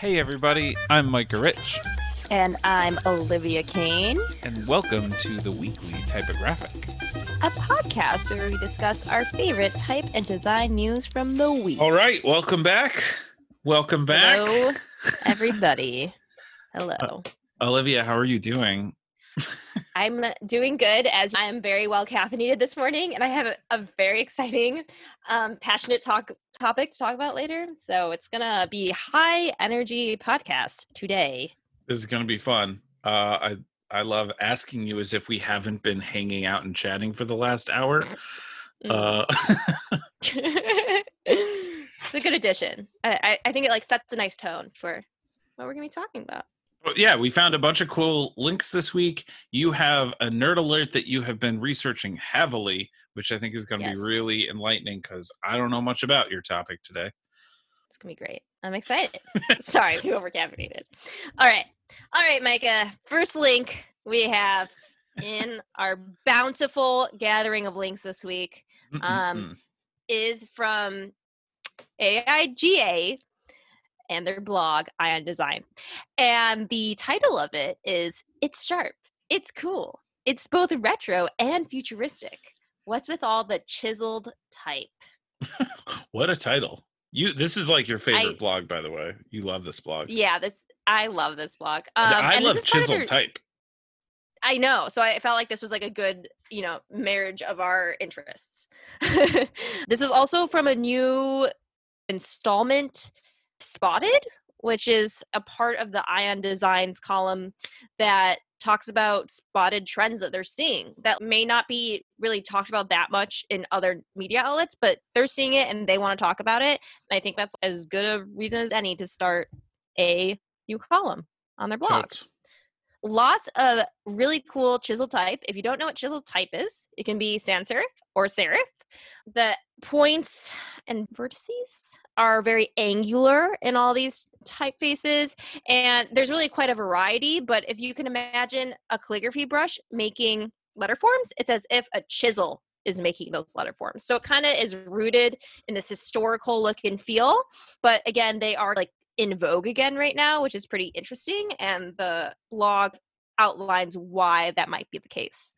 Hey, everybody, I'm Micah Rich, And I'm Olivia Kane, and welcome to the weekly typographic. a podcast where we discuss our favorite type and design news from the week. All right, welcome back. Welcome back. Hello, everybody. Hello. Uh, Olivia, how are you doing? I'm doing good as I am very well caffeinated this morning, and I have a, a very exciting, um, passionate talk topic to talk about later. So it's gonna be high energy podcast today. This is going to be fun. Uh, I I love asking you as if we haven't been hanging out and chatting for the last hour. Mm. Uh, it's a good addition. I, I, I think it like sets a nice tone for what we're gonna be talking about. Yeah, we found a bunch of cool links this week. You have a nerd alert that you have been researching heavily, which I think is going to Yes. be really enlightening because I don't know much about your topic today. It's gonna be great. I'm excited. Sorry, too over caffeinated. All right. All right, Micah. First link we have in our bountiful gathering of links this week Um, is from AIGA and their blog, Eye on Design. And the title of it is It's Sharp, It's Cool, It's both retro and futuristic. What's with all the chiseled type? what a title! You this is like your favorite I- blog, by the way. You love this blog. Yeah, this I love this blog. Um, I love is chiseled their- type. I know. So I felt like this was like a good, you know, marriage of our interests. this is also from a new installment, Spotted, which is a part of the Eye on Designs column that talks about spotted trends that they're seeing that may not be really talked about that much in other media outlets, but they're seeing it and they want to talk about it. And I think that's as good a reason as any to start a new column on their blog Totes. Lots of really cool chisel type. If you don't know what chisel type is, it can be sans serif or serif. The points and vertices are very angular in all these typefaces, and there's really quite a variety. But if you can imagine a calligraphy brush making letter forms, it's as if a chisel is making those letter forms. So it kind of is rooted in this historical look and feel. But again, they are like in vogue again right now, which is pretty interesting. And the blog outlines why that might be the case.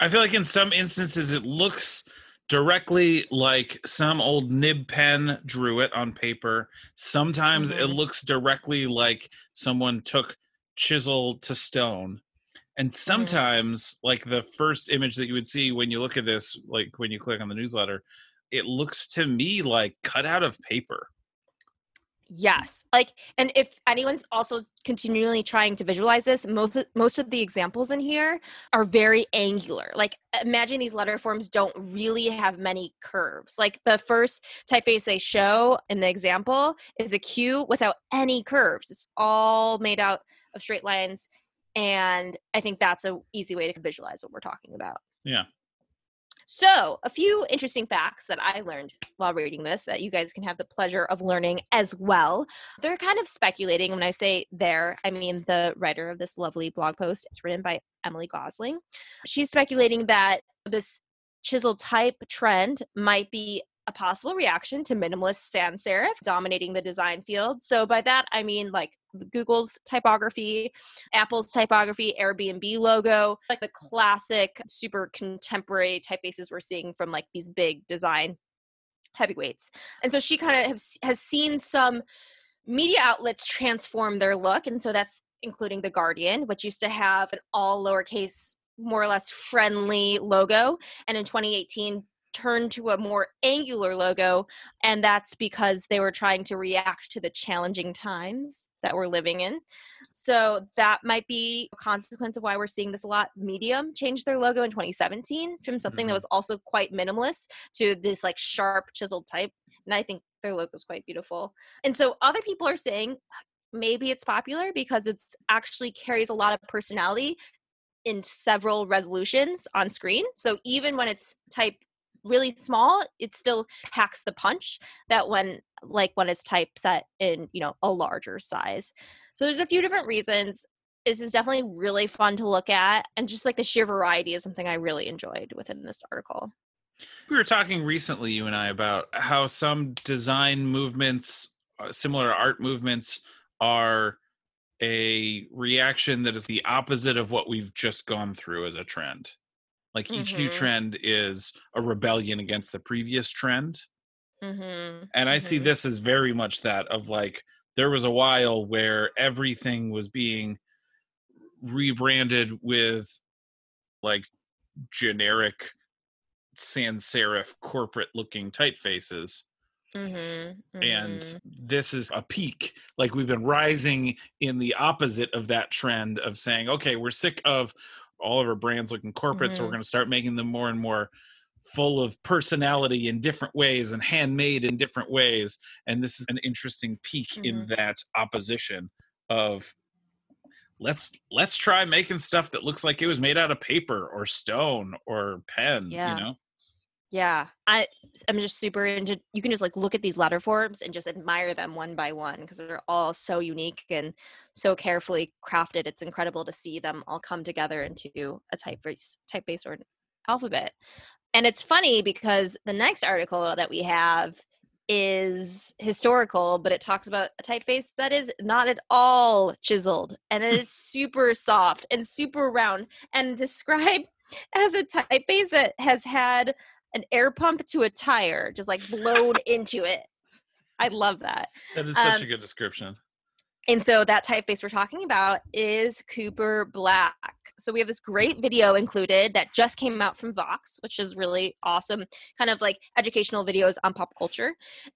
I feel like in some instances it looks directly like some old nib pen drew it on paper. Sometimes it Mhm. looks directly like someone took chisel to stone. And sometimes, like the first image that you would see when you look at this, like when you click on the newsletter, it looks to me like cut out of paper. Yes. Like and if anyone's also continually trying to visualize this, most most of the examples in here are very angular. Like imagine these letter forms don't really have many curves. Like the first typeface they show in the example is a Q without any curves. It's all made out of straight lines and I think that's a easy way to visualize what we're talking about. Yeah. So, a few interesting facts that I learned while reading this that you guys can have the pleasure of learning as well. They're kind of speculating. When I say there, I mean the writer of this lovely blog post. It's written by Emily Gosling. She's speculating that this chisel type trend might be a possible reaction to minimalist sans serif dominating the design field. So, by that, I mean like Google's typography, Apple's typography, Airbnb logo, like the classic, super contemporary typefaces we're seeing from like these big design heavyweights. And so she kind of has, seen some media outlets transform their look. And so that's including The Guardian, which used to have an all lowercase, more or less friendly logo. And in 2018, turned to a more angular logo and that's because they were trying to react to the challenging times that we're living in. So that might be a consequence of why we're seeing this a lot. Medium changed their logo in 2017 from something that Mhm. was also quite minimalist to this like sharp chiseled type and i think their logo is quite beautiful. And so other people are saying maybe it's popular because it's actually carries a lot of personality in several resolutions on screen. So even when it's type really small it still packs the punch that when like when it's typeset in you know a larger size. So there's a few different reasons. This is definitely really fun to look at and just like the sheer variety is something i really enjoyed within this article. We were talking recently, you and I, about how some design movements, uh, similar art movements, are a reaction that is the opposite of what we've just gone through as a trend. Like each new Mhm. trend is a rebellion against the previous trend. Mm-hmm. And I see Mhm. this as very much that of like there was a while where everything was being rebranded with like generic sans serif corporate looking typefaces Mm-hmm. and this is a peak like we've been rising in the opposite of that trend of saying okay we're sick of all of our brands looking corporate so we're Mhm. going to start making them more and more full of personality in different ways and handmade in different ways and this is an interesting peak in that opposition of let's let's try making stuff that looks like it was made out of paper or stone or pen Yeah. you know Yeah, I I'm just super into. You can just like look at these letter forms and just admire them one by one because they're all so unique and so carefully crafted. It's incredible to see them all come together into a typeface, typeface or an alphabet. And it's funny because the next article that we have is historical, but it talks about a typeface that is not at all chiseled and it is super soft and super round and described as a typeface that has had an air pump to a tire just like blown into it. I love that. that is such Um, a good description And so that typeface we're talking about is Cooper Black. So we have this great video included that just came out from Vox, which is really awesome, kind of like educational videos on pop culture.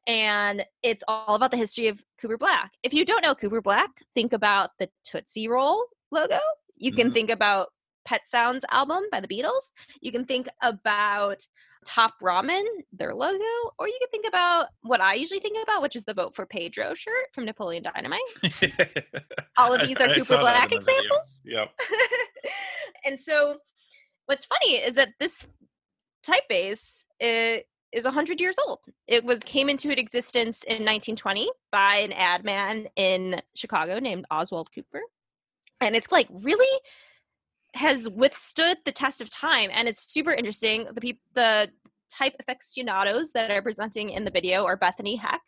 And it's all about the history of Cooper Black. If you don't know Cooper Black, think about the Tootsie Roll logo. You can Mhm. think about Pet Sounds album by the Beatles. You can think about Top Ramen, their logo, or you could think about what I usually think about, which is the Vote for Pedro shirt from Napoleon Dynamite. All of I- these are I Cooper Black in the video. examples. yep and so, what's funny is that this typeface is 100 years old. It was came into existence in 1920 by an ad man in Chicago named Oswald Cooper, and it's like really has withstood the test of time, and it's super interesting. The people, the type aficionados that are presenting in the video are Bethany Heck,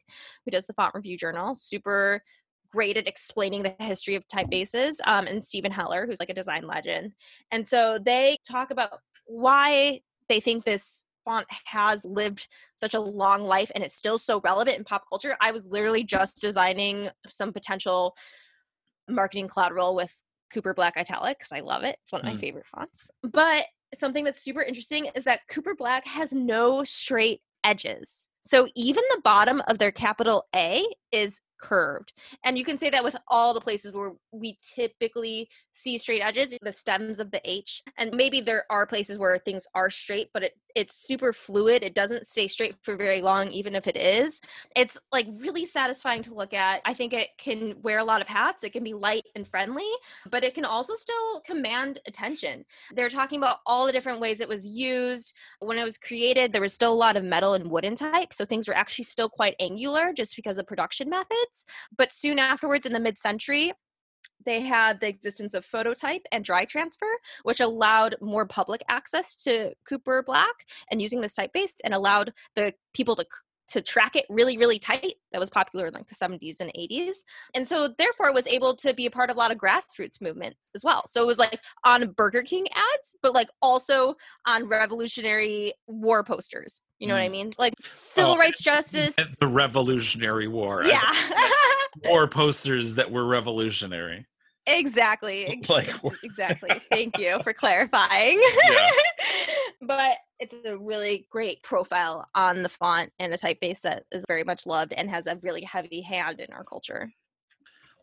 who does the Font Review Journal, super great at explaining the history of typefaces, um, and Steven Heller, who's like a design legend. And so they talk about why they think this font has lived such a long life and it's still so relevant in pop culture. I was literally just designing some potential marketing collateral with Cooper Black Italic because I love it. It's one of my Mm. favorite fonts. But something that's super interesting is that Cooper Black has no straight edges. So even the bottom of their capital A is curved. And you can say that with all the places where we typically see straight edges, the stems of the H. And maybe there are places where things are straight, but it, it's super fluid. It doesn't stay straight for very long, even if it is. It's like really satisfying to look at. I think it can wear a lot of hats. It can be light and friendly, but it can also still command attention. They're talking about all the different ways it was used. When it was created, there was still a lot of metal and wooden type. So things were actually still quite angular just because of production But soon afterwards, in the mid century, they had the existence of phototype and dry transfer, which allowed more public access to Cooper Black and using this typeface and allowed the people to to track it really really tight. That was popular in like the 70s and 80s and so therefore was able to be a part of a lot of grassroots movements as well. So it was like on burger king ads but like also on revolutionary war posters. You know what i Mm. mean? Like civil Oh, rights justice. the revolutionary war. Yeah. war posters that were revolutionary. Exactly. Like exactly. Thank you for clarifying. Yeah. But it's a really great profile on the font and a typeface that is very much loved and has a really heavy hand in our culture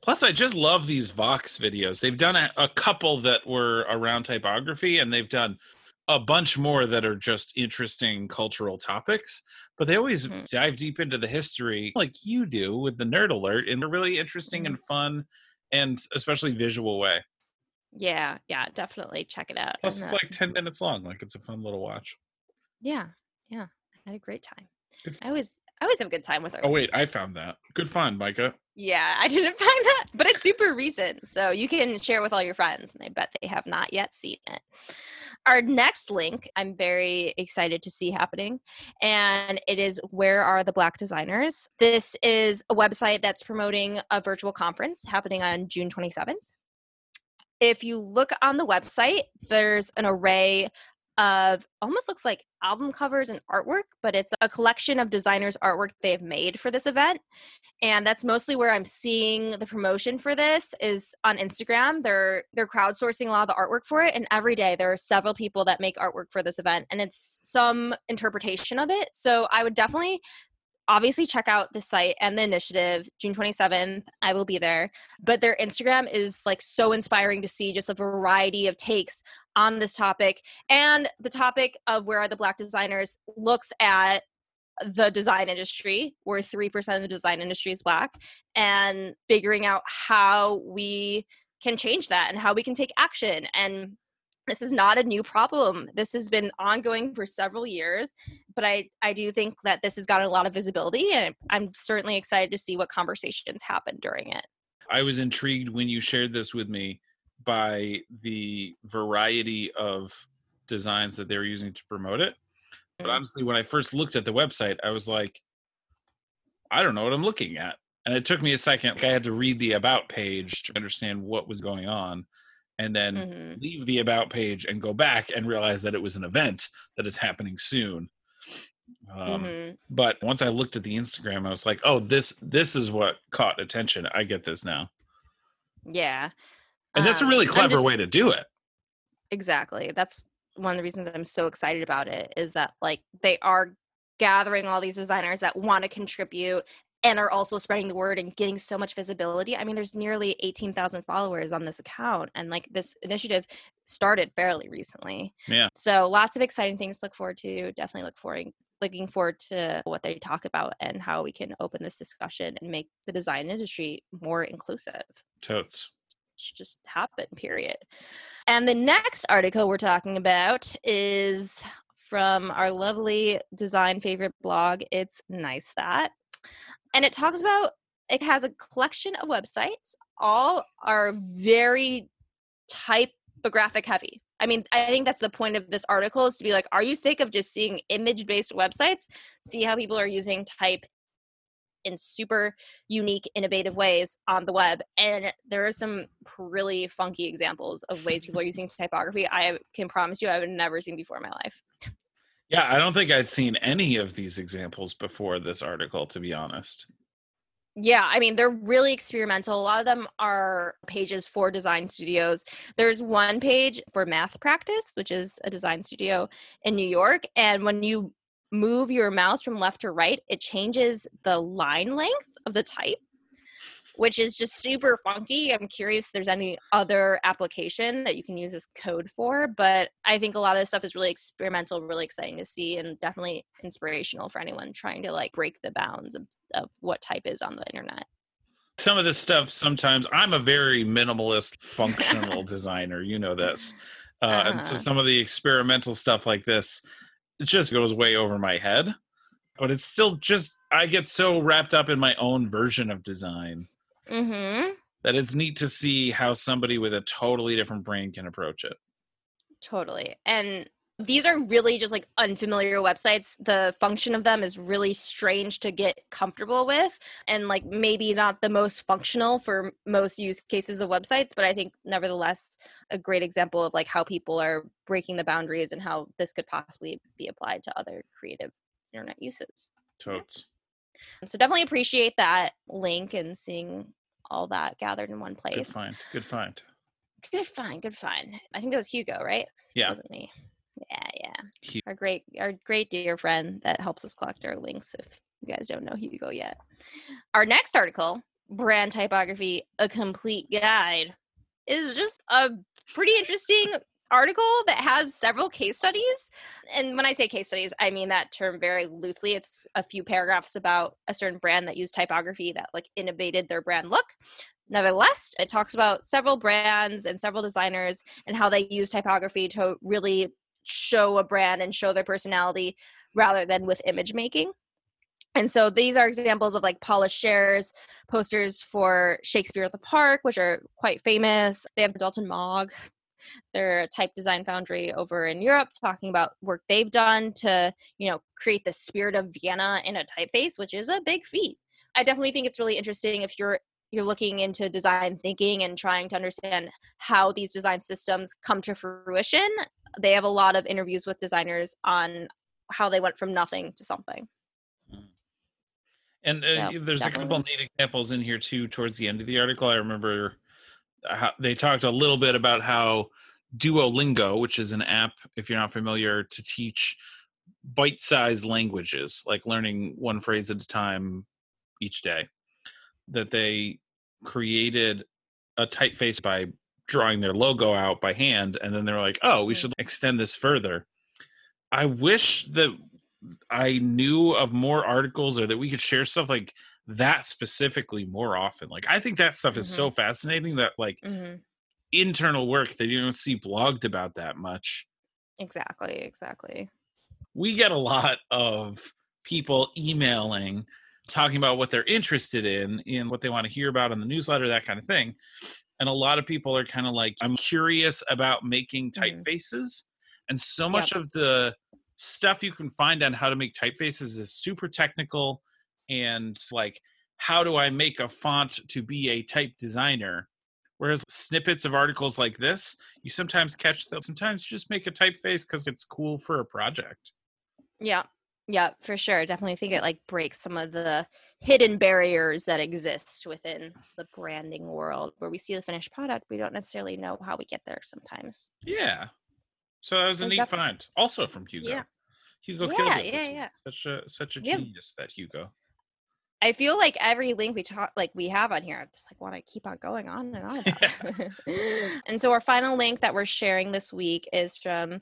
Plus, I just love these Vox videos. They've done a, a couple that were around typography, and they've done a bunch more that are just interesting cultural topics. But they always Mhm. dive deep into the history, like you do with the Nerd Alert, in a really interesting Mhm. and fun, and especially visual way. Yeah yeah definitely check it out Plus, And, it's uh, like ten minutes long. Like it's a fun little watch. yeah yeah i had a great time Good. i always i always have a good time with our Oh wait, I found that. Good find, Micah. Yeah, I didn't find that, but it's super recent. So you can share with all your friends, and I bet they have not yet seen it. Our next link, I'm very excited to see happening, and it is Where Are the Black Designers? This is a website that's promoting a virtual conference happening on June 27th. If you look on the website, there's an array of almost looks like album covers and artwork, but it's a collection of designers' artwork they've made for this event. And that's mostly where I'm seeing the promotion for this is on Instagram. They're they're crowdsourcing a lot of the artwork for it. And every day there are several people that make artwork for this event. And it's some interpretation of it. So I would definitely obviously check out the site and the initiative june 27th i will be there. But their instagram is like so inspiring to see just a variety of takes on this topic. And the topic of where are the black designers looks at the design industry where 3% of the design industry is black and figuring out how we can change that and how we can take action and this is not a new problem. This has been ongoing for several years but i i do think that this has gotten a lot of visibility and i'm certainly excited to see what conversations happen during it. I was intrigued when you shared this with me by the variety of designs that they were using to promote it. But Mm. honestly when i first looked at the website i was like i don't know what i'm looking at. And it took me a second i had to read the about page to understand what was going on and then Mhm. leave the about page and go back and realize that it was an event that is happening soon um, Mhm. but once i looked at the instagram i was like oh this this is what caught attention i get this now yeah and that's a Um, really clever just- way to do it Exactly. That's one of the reasons I'm so excited about it is that like they are gathering all these designers that want to contribute and are also spreading the word and getting so much visibility. I mean, there's nearly 18,000 followers on this account and like this initiative started fairly recently. Yeah. So lots of exciting things to look forward to. Definitely look forward looking forward to what they talk about and how we can open this discussion and make the design industry more inclusive totes should just happen, period. And the next article we're talking about is from our lovely design favorite blog. It's Nice That. And it talks about, it has a collection of websites. All are very typographic heavy. I mean, I think that's the point of this article is to be like, are you sick of just seeing image based websites? See how people are using type in super unique, innovative ways on the web. And there are some really funky examples of ways people are using typography. I can promise you, I've never seen before in my life. Yeah i don't think i'd seen any of these examples before this article to be honest Yeah, I mean, they're really experimental. A lot of them are pages for design studios. There's one page for Math Practice, which is a design studio in New York. And when you move your mouse from left to right, it changes the line length of the type, which is just super funky. I'm curious if there's any other application that you can use this code for. But I think a lot of this stuff is really experimental, really exciting to see, and definitely inspirational for anyone trying to like break the bounds of, of what type is on the internet. some of this stuff sometimes i'm a very minimalist functional designer you know this uh, and so Uh-huh. some of the experimental stuff like this it just goes way over my head but it's still just i get so wrapped up in my own version of design Mm-hmm. that it's neat to see how somebody with a totally different brain can approach it Totally. And these are really just like unfamiliar websites. The function of them is really strange to get comfortable with and like maybe not the most functional for most use cases of websites, but I think nevertheless a great example of like how people are breaking the boundaries and how this could possibly be applied to other creative internet uses. totes Um, so definitely appreciate that link and seeing all that gathered in one place. good find good find Good find, good find. I think that was Hugo, right? Yeah. Wasn't me. Yeah, yeah. Hu- Our great our great dear friend that helps us collect our links if you guys don't know Hugo yet. Our next article, Brand Typography, a complete guide, is just a pretty interesting article that has several case studies. And when I say case studies, I mean that term very loosely. It's a few paragraphs about a certain brand that used typography that like innovated their brand look. Nevertheless, it talks about several brands and several designers and how they use typography to really show a brand and show their personality rather than with image making. And so these are examples of like Paula Scher's, posters for Shakespeare at the Park, which are quite famous. They have Dalton Maag, their type design foundry over in Europe, talking about work they've done to, you know, create the spirit of Vienna in a typeface, which is a big feat. I definitely think it's really interesting if you're you're looking into design thinking and trying to understand how these design systems come to fruition. They have a lot of interviews with designers on how they went from nothing to something. And uh, Yeah, there's a couple definitely. neat examples in here too. Towards the end of the article, I remember how they talked a little bit about how Duolingo, which is an app, if you're not familiar, to teach bite-sized languages, like learning one phrase at a time each day, that they created a typeface by drawing their logo out by hand, and then they were like, "Oh, we should extend this further." I wish that I knew of more articles or that we could share stuff like that specifically more often. Like I think that stuff is so fascinating that like hmm internal work that you don't see blogged about that much. Exactly, exactly. We get a lot of people emailing talking about what they're interested in in what they want to hear about in the newsletter that kind of thing. And a lot of people are kind of like I'm curious about making Mhm. typefaces and so much of the stuff you can find on how to make typefaces is super technical and like how do i make a font to be a type designer whereas snippets of articles like this you sometimes catch that sometimes just make a typeface because it's cool for a project Yeah. Yeah, for sure. Definitely think it like breaks some of the hidden barriers that exist within the branding world where we see the finished product, we don't necessarily know how we get there sometimes. yeah so that was a neat defi- find also from hugo Yeah. hugo Yeah, killed it yeah, yeah. such a such a Yeah. genius that hugo I feel like every link we talk like we have on here, I just like want to keep on going on and on about. it. and so our final link that we're sharing this week is from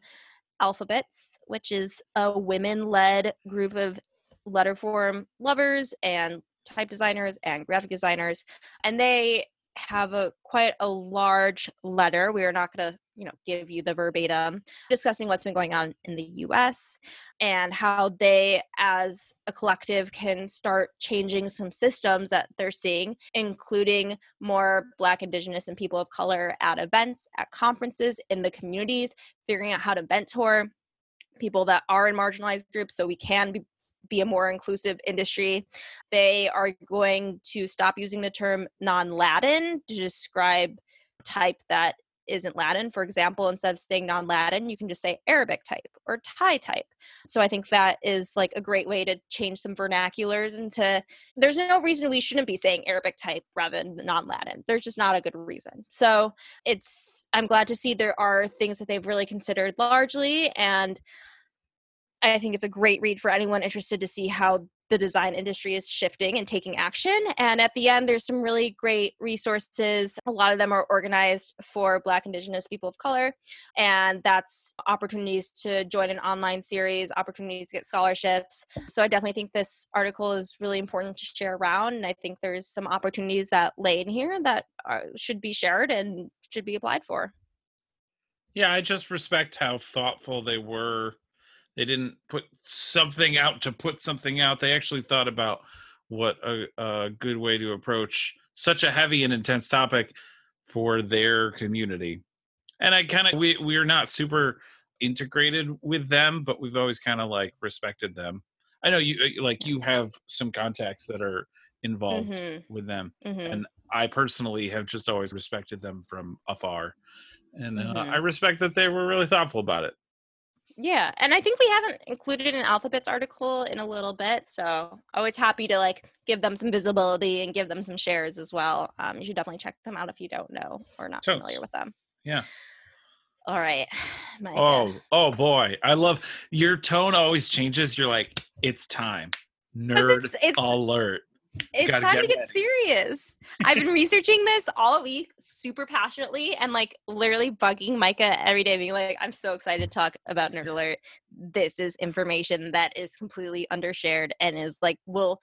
Alphabettes, which is a women-led group of letterform lovers and type designers and graphic designers, and they have a quite a large letter. We are not going to, you know, give you the verbatim discussing what's been going on in the US and how they as a collective can start changing some systems that they're seeing including more black indigenous and people of color at events at conferences in the communities figuring out how to mentor people that are in marginalized groups so we can be be a more inclusive industry. They are going to stop using the term non Latin to describe type that isn't Latin. For example, instead of saying non Latin, you can just say Arabic type or Thai type. So I think that is like a great way to change some vernaculars into there's no reason we shouldn't be saying Arabic type rather than non Latin. There's just not a good reason. So it's, I'm glad to see there are things that they've really considered largely. And I think it's a great read for anyone interested to see how the design industry is shifting and taking action. And at the end, there's some really great resources. A lot of them are organized for Black, Indigenous people of color. And that's opportunities to join an online series, opportunities to get scholarships. So I definitely think this article is really important to share around. And I think there's some opportunities that lay in here that are, should be shared and should be applied for. Yeah, I just respect how thoughtful they were. They didn't put something out to put something out. They actually thought about what a, a good way to approach such a heavy and intense topic for their community. And I kind of we we're not super integrated with them, but we've always kind of like respected them. I know you uh, like you have some contacts that are involved Mhm, with them. mhm. And I personally have just always respected them from afar. And uh, Mhm. I respect that they were really thoughtful about it. Yeah, and I think we haven't included an Alphabettes article in a little bit, so always happy to like give them some visibility and give them some shares as well. Um, you should definitely check them out if you don't know or not Totes. familiar with them. Yeah. All right, Micah. Oh, oh boy. I love your tone always changes. You're like, it's time. Nerd it's- it's- alert. It's time get to get ready. serious. I've been researching this all week, super passionately, and like literally bugging Micah every day, being like, "I'm so excited to talk about Nerd Alert. This is information that is completely undershared and is like will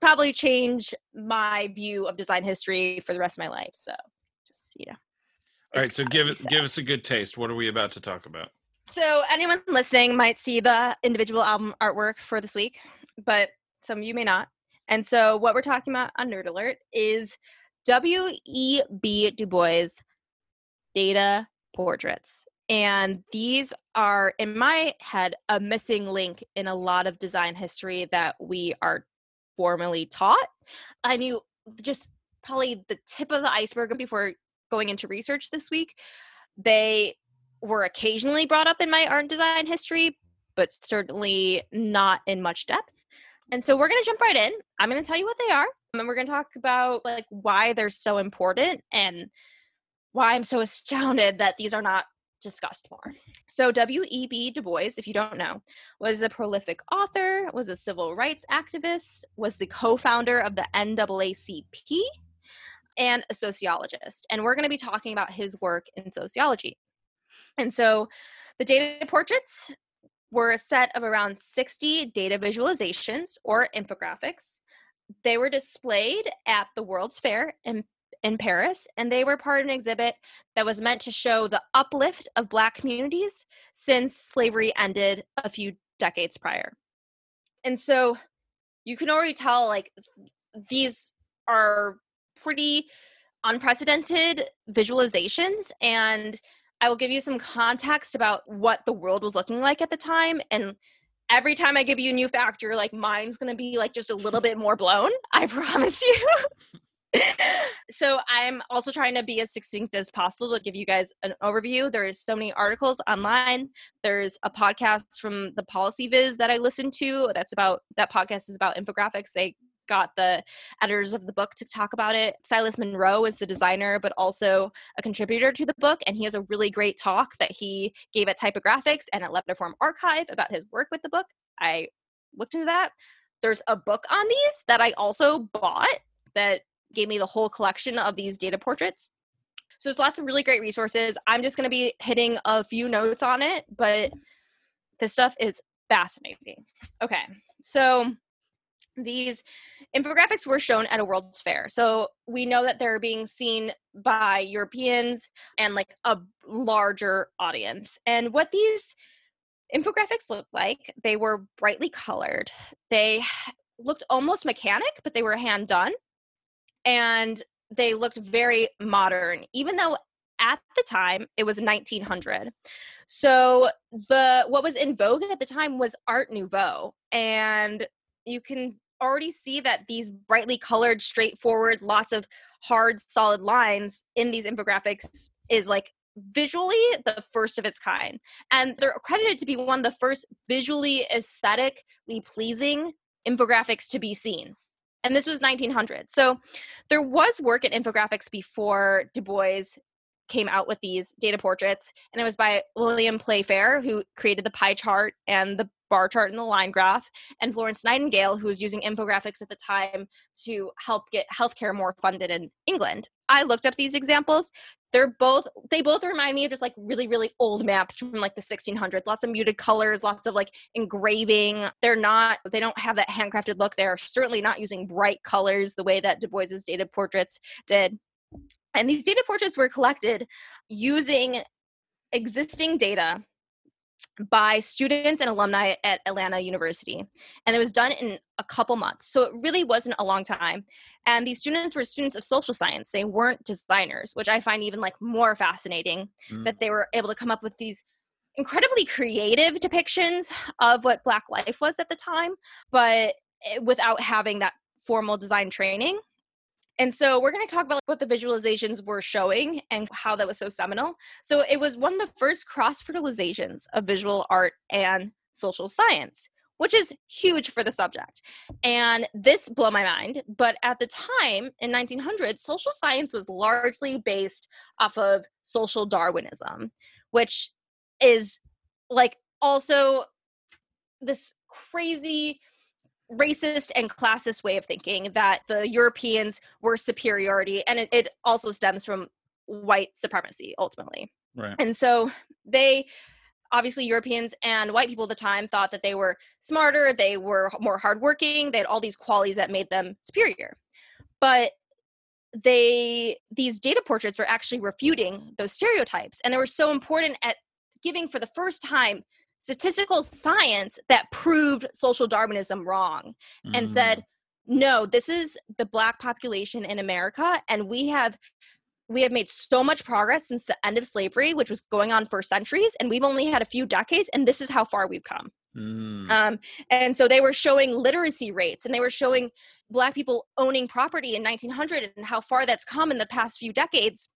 probably change my view of design history for the rest of my life." So, just you know. All right, so give give us a good taste. What are we about to talk about? So anyone listening might see the individual album artwork for this week, but some of you may not. And so, what we're talking about on Nerd Alert is W.E.B. Du Bois data portraits. And these are, in my head, a missing link in a lot of design history that we are formally taught. I knew just probably the tip of the iceberg before going into research this week. They were occasionally brought up in my art and design history, but certainly not in much depth. And so we're going to jump right in. I'm going to tell you what they are, and we're going to talk about like why they're so important and why I'm so astounded that these are not discussed more. So W.E.B. Du Bois, if you don't know, was a prolific author, was a civil rights activist, was the co-founder of the NAACP, and a sociologist. And we're going to be talking about his work in sociology. And so the data portraits were a set of around 60 data visualizations or infographics. They were displayed at the World's Fair in, in Paris, and they were part of an exhibit that was meant to show the uplift of Black communities since slavery ended a few decades prior. And so you can already tell, like, these are pretty unprecedented visualizations and I will give you some context about what the world was looking like at the time. And every time I give you a new factor, like mine's gonna be like just a little bit more blown. I promise you. so I'm also trying to be as succinct as possible to give you guys an overview. There's so many articles online. There's a podcast from the Policy Viz that I listen to. That's about that podcast is about infographics. They got the editors of the book to talk about it. Silas Munro is the designer, but also a contributor to the book. And he has a really great talk that he gave at Typographics and at Letterform Archive about his work with the book. I looked into that. There's a book on these that I also bought that gave me the whole collection of these data portraits. So there's lots of really great resources. I'm just going to be hitting a few notes on it, but this stuff is fascinating. Okay, so these infographics were shown at a World's Fair. So we know that they're being seen by Europeans and like a larger audience. And what these infographics looked like, they were brightly colored. They looked almost mechanic, but they were hand done. And they looked very modern, even though at the time it was 1900 so the what was in vogue at the time was art nouveau and you can already see that these brightly colored, straightforward, lots of hard, solid lines in these infographics is like visually the first of its kind. And they're credited to be one of the first visually aesthetically pleasing infographics to be seen. And this was 1900. So there was work in infographics before Du Bois came out with these data portraits, and it was by William Playfair, who created the pie chart and the bar chart and the line graph, and Florence Nightingale, who was using infographics at the time to help get healthcare more funded in England. I looked up these examples. They're both they both remind me of just like really really old maps from like the 1600s. Lots of muted colors, lots of like engraving. They're not they don't have that handcrafted look. They're certainly not using bright colors the way that Du Bois's data portraits did. And these data portraits were collected using existing data by students and alumni at Atlanta University. And it was done in a couple months. So it really wasn't a long time. And these students were students of social science. They weren't designers, which I find even like more fascinating mm. that they were able to come up with these incredibly creative depictions of what black life was at the time, but eh, without having that formal design training. And so we're going to talk about what the visualizations were showing and how that was so seminal. So it was one of the first cross fertilizations of visual art and social science, which is huge for the subject. And this blew my mind, but at the time in 1900, social science was largely based off of social Darwinism, which is like also this crazy racist and classist way of thinking that the Europeans were superiority, and it, it also stems from white supremacy ultimately. Right. And so they obviously Europeans and white people at the time thought that they were smarter, they were more hardworking, they had all these qualities that made them superior. But they these data portraits were actually refuting those stereotypes and they were so important at giving for the first time statistical science that proved social Darwinism wrong and Mm. said, no, this is the black population in America, and we have we have made so much progress since the end of slavery, which was going on for centuries, and we've only had a few decades, and this is how far we've come. Mm. Um, and so they were showing literacy rates and they were showing black people owning property in 1900 and how far that's come in the past few decades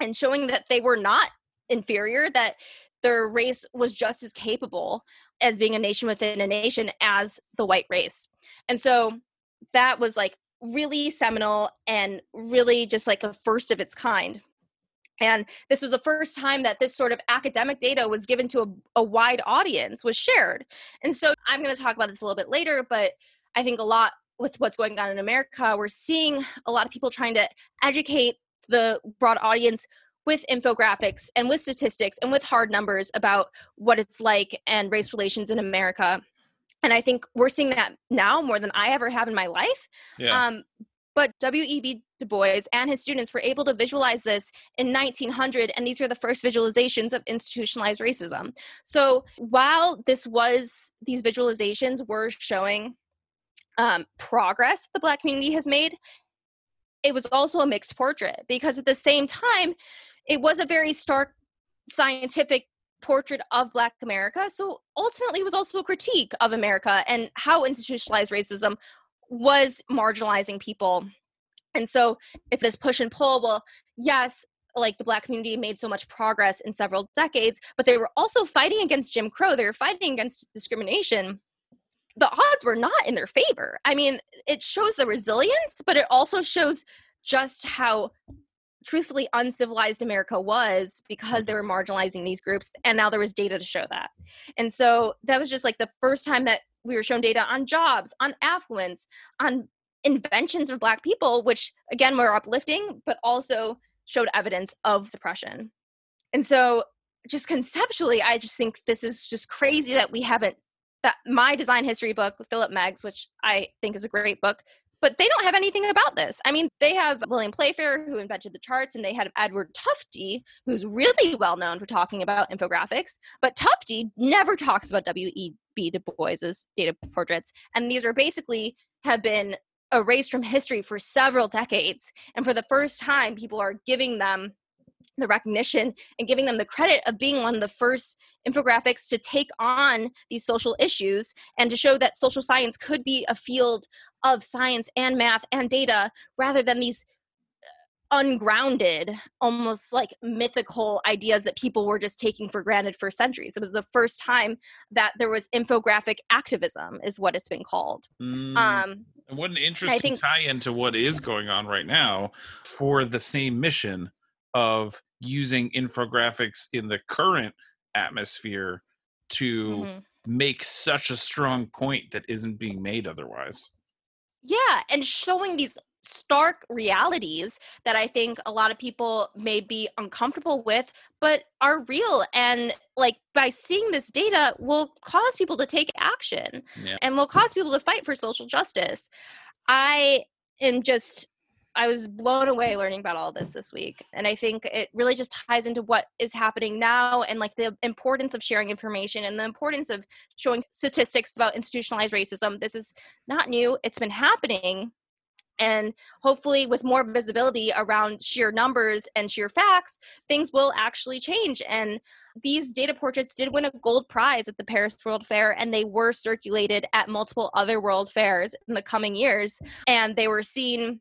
and showing that they were not inferior that their race was just as capable as being a nation within a nation as the white race. And so that was like really seminal and really just like a first of its kind. And this was the first time that this sort of academic data was given to a, a wide audience was shared. And so i'm going to talk about this a little bit later but i think a lot with what's going on in america we're seeing a lot of people trying to educate the broad audience with infographics and with statistics and with hard numbers about what it's like and race relations in america and i think we're seeing that now more than i ever have in my life yeah. um, but W.E.B. Du Bois and his students were able to visualize this in 1900, and these were the first visualizations of institutionalized racism. So while this was, these visualizations were showing um, progress the Black community has made, it was also a mixed portrait because at the same time, it was a very stark scientific portrait of Black America. So ultimately, it was also a critique of America and how institutionalized racism was marginalizing people. And so it's this push and pull. Well, yes, like the black community made so much progress in several decades, but they were also fighting against Jim Crow. They were fighting against discrimination. The odds were not in their favor. I mean, it shows the resilience, but it also shows just how truthfully uncivilized America was because they were marginalizing these groups. And now there was data to show that. And so that was just like the first time that we were shown data on jobs, on affluence, on inventions of Black people, which again were uplifting, but also showed evidence of suppression. And so, just conceptually, I just think this is just crazy that we haven't. That my design history book, Philip Meggs, which I think is a great book, but they don't have anything about this. I mean, they have William Playfair, who invented the charts, and they had Edward Tufte, who's really well known for talking about infographics. But Tufte never talks about W.E.B. Du Bois's data portraits. And these are basically have been erased from history for several decades. And for the first time, people are giving them the recognition and giving them the credit of being one of the first infographics to take on these social issues and to show that social science could be a field of science and math and data rather than these ungrounded almost like mythical ideas that people were just taking for granted for centuries. It was the first time that there was infographic activism is what it's been called. Mm. um And what an interesting think- tie into what is going on right now for the same mission of using infographics in the current atmosphere to mhm. make such a strong point that isn't being made otherwise. Yeah, and showing these stark realities that I think a lot of people may be uncomfortable with, but are real. And like by seeing this data will cause people to take action Yeah. and will cause people to fight for social justice. I am just I was blown away learning about all this this week. And I think it really just ties into what is happening now and like the importance of sharing information and the importance of showing statistics about institutionalized racism. This is not new, it's been happening. And hopefully, with more visibility around sheer numbers and sheer facts, things will actually change. And these data portraits did win a gold prize at the Paris World Fair, and they were circulated at multiple other world fairs in the coming years. And they were seen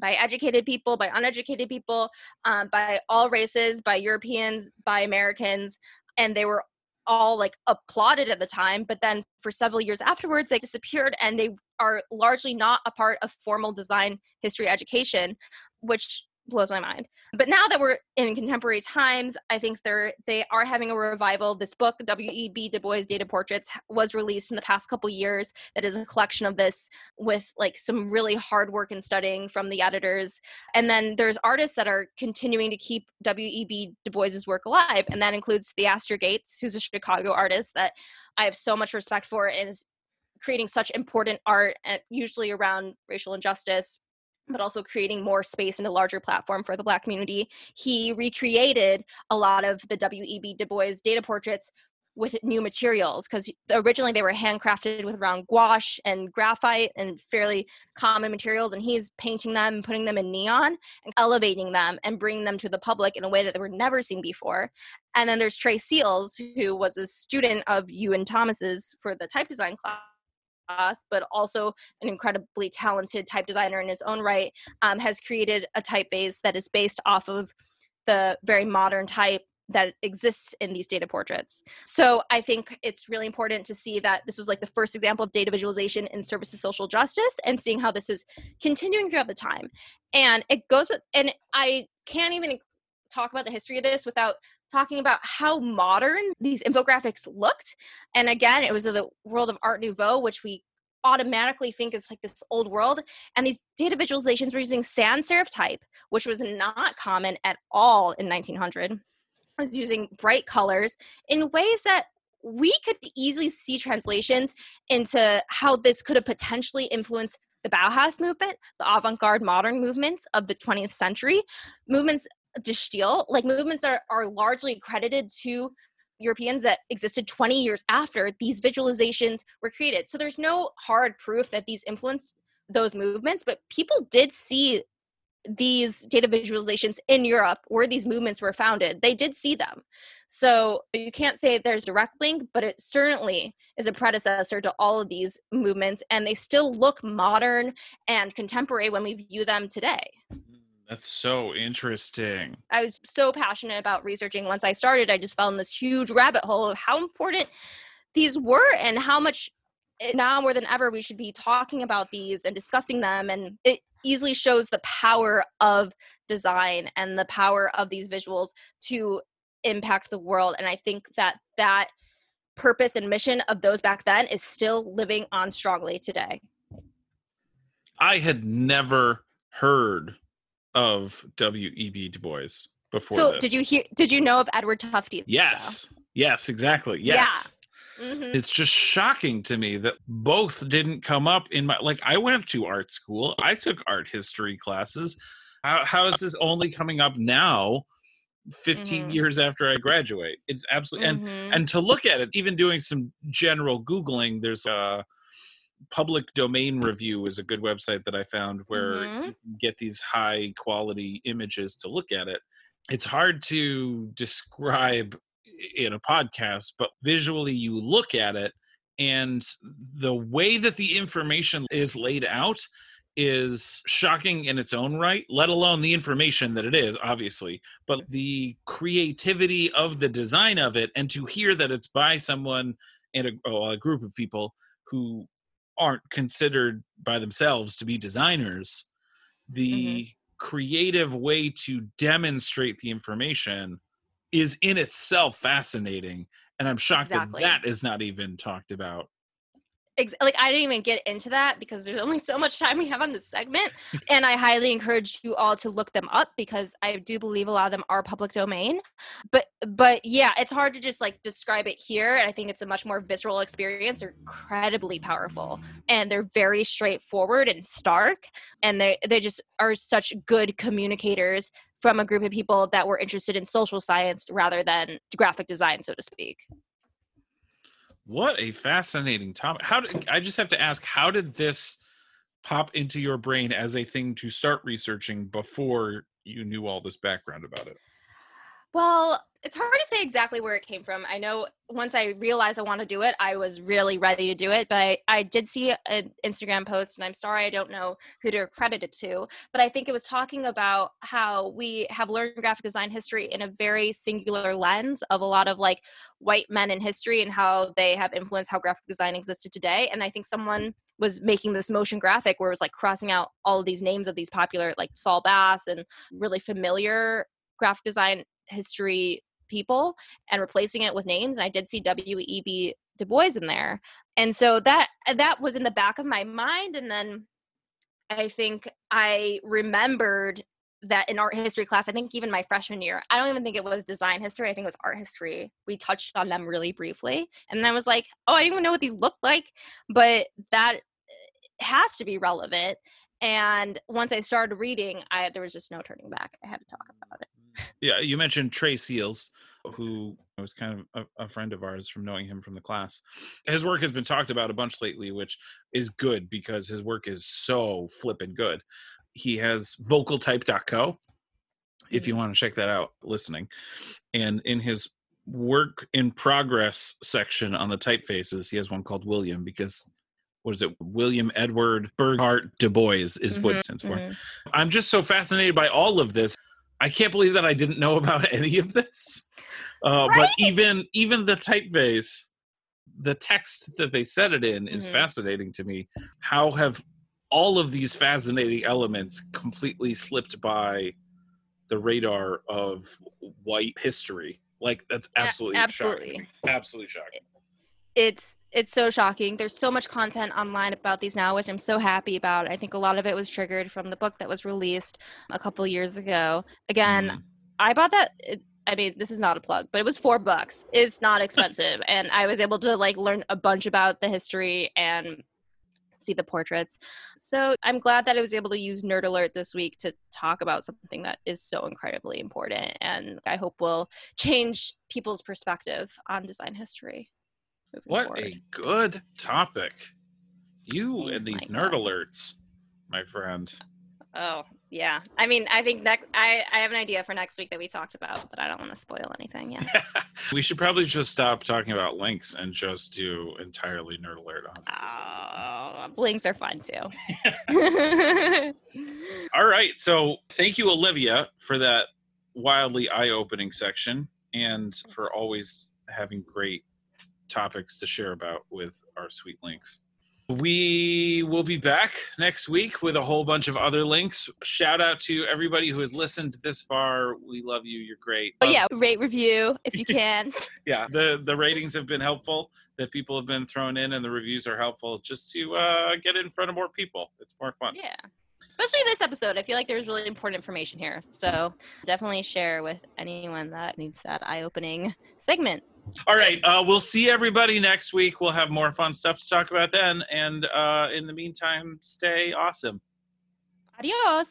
by educated people, by uneducated people, um, by all races, by Europeans, by Americans, and they were all like applauded at the time. But then for several years afterwards, they disappeared and they are largely not a part of formal design history education, which blows my mind. But now that we're in contemporary times, I think they're they are having a revival. This book, W.E.B. Du Bois Data Portraits, was released in the past couple years. That is a collection of this with like some really hard work and studying from the editors. And then there's artists that are continuing to keep W.E.B. Du Bois's work alive, and that includes Theaster Gates, who's a Chicago artist that I have so much respect for and is creating such important art, and usually around racial injustice but also creating more space and a larger platform for the Black community. He recreated a lot of the W.E.B. Du Bois data portraits with new materials because originally they were handcrafted with round gouache and graphite and fairly common materials and he's painting them putting them in neon and elevating them and bringing them to the public in a way that they were never seen before and then there's Tré Seals who was a student of ewan thomas's for the type design class but also an incredibly talented type designer in his own right um, has created a typeface that is based off of the very modern type that exists in these data portraits. So I think it's really important to see that this was like the first example of data visualization in service to social justice and seeing how this is continuing throughout the time. And it goes with, and I can't even talk about the history of this without talking about how modern these infographics looked. And again, it was the world of Art Nouveau, which we automatically think it's like this old world. And these data visualizations were using sans serif type, which was not common at all in 1900 was using bright colors in ways that we could easily see translations into how this could have potentially influenced the Bauhaus movement, the avant-garde modern movements of the 20th century, movements de like movements are, are largely credited to Europeans that existed 20 years after these visualizations were created. So there's no hard proof that these influenced those movements, but people did see these data visualizations in Europe where these movements were founded, they did see them. So you can't say there's direct link, but it certainly is a predecessor to all of these movements, and they still look modern and contemporary when we view them today. That's so interesting. I was so passionate about researching. Once I started, I just fell in this huge rabbit hole of how important these were and how much eh, now more than ever we should be talking about these and discussing them and it easily shows the power of design and the power of these visuals to impact the world and i think that that purpose and mission of those back then is still living on strongly today i had never heard of w.e.b du bois before so this. did you hear did you know of edward tufte yes though? yes exactly yes Mm-hmm. It's just shocking to me that both didn't come up in my like I went to art school. I took art history classes. How, how is this only coming up now 15 mm-hmm. years after I graduate? It's absolutely mm-hmm. and and to look at it even doing some general googling there's a public domain review is a good website that I found where mm-hmm. you get these high quality images to look at it. It's hard to describe in a podcast, but visually you look at it and the way that the information is laid out is shocking in its own right, let alone the information that it is, obviously, but the creativity of the design of it, and to hear that it's by someone and a, oh, a group of people who aren't considered by themselves to be designers, the mm-hmm. creative way to demonstrate the information is in itself fascinating and i'm shocked exactly. that that is not even talked about like I didn't even get into that because there's only so much time we have on this segment. and I highly encourage you all to look them up because I do believe a lot of them are public domain. But but yeah, it's hard to just like describe it here. And I think it's a much more visceral experience. They're incredibly powerful and they're very straightforward and stark. And they they just are such good communicators from a group of people that were interested in social science rather than graphic design, so to speak. What a fascinating topic. How did I just have to ask, how did this pop into your brain as a thing to start researching before you knew all this background about it? Well, it's hard to say exactly where it came from. I know once I realized I want to do it, I was really ready to do it. But I, I did see an Instagram post, and I'm sorry I don't know who to credit it to. But I think it was talking about how we have learned graphic design history in a very singular lens of a lot of like white men in history and how they have influenced how graphic design existed today. And I think someone was making this motion graphic where it was like crossing out all these names of these popular like Saul Bass and really familiar graphic design history people and replacing it with names and i did see w.e.b du bois in there. And so that that was in the back of my mind and then i think i remembered that in art history class i think even my freshman year i don't even think it was design history i think it was art history. We touched on them really briefly and then i was like oh i didn't even know what these looked like but that eh, has to be relevant. And once i started reading i there was just no turning back. I had to talk about it yeah, you mentioned Tré Seals, who was kind of a, a, friend of ours from knowing him from the class. His work has been talked about a bunch lately, which is good because his work is so flippin' good. He has vocaltype.co if you mm-hmm. want to check that out listening. And in his work in progress section on the typefaces, he has one called William because what is it? William Edward Burghardt Du Bois is mm-hmm, what it stands for. Mm-hmm. I'm just so fascinated by all of this. I can't believe that I didn't know about any of this. Uh, right? But even even the typeface, the text that they set it in is mm-hmm. fascinating to me. How have all of these fascinating elements completely slipped by the radar of white history? Like that's absolutely yeah, absolutely shocking. absolutely shocking. It's it's so shocking. There's so much content online about these now, which I'm so happy about. I think a lot of it was triggered from the book that was released a couple years ago. Again, mm. I bought that. It, I mean, this is not a plug, but it was four bucks. It's not expensive, and I was able to like learn a bunch about the history and see the portraits. So I'm glad that I was able to use Nerd Alert this week to talk about something that is so incredibly important, and I hope will change people's perspective on design history. What forward. a good topic! You Thanks, and these Nerd Alerts, my friend. Oh yeah, I mean, I think next I I have an idea for next week that we talked about, but I don't want to spoil anything. Yeah, we should probably just stop talking about links and just do entirely nerd alert on. Oh, links are fun too. All right, so thank you, Olivia, for that wildly eye-opening section, and for always having great topics to share about with our sweet links. We will be back next week with a whole bunch of other links. Shout out to everybody who has listened this far. We love you. You're great. Oh yeah, rate review if you can. yeah, the the ratings have been helpful. That people have been thrown in, and the reviews are helpful just to uh, get in front of more people. It's more fun. Yeah especially this episode. I feel like there's really important information here. So definitely share with anyone that needs that eye opening segment. All right. Uh, we'll see everybody next week. We'll have more fun stuff to talk about then. And uh, in the meantime, stay awesome. Adios.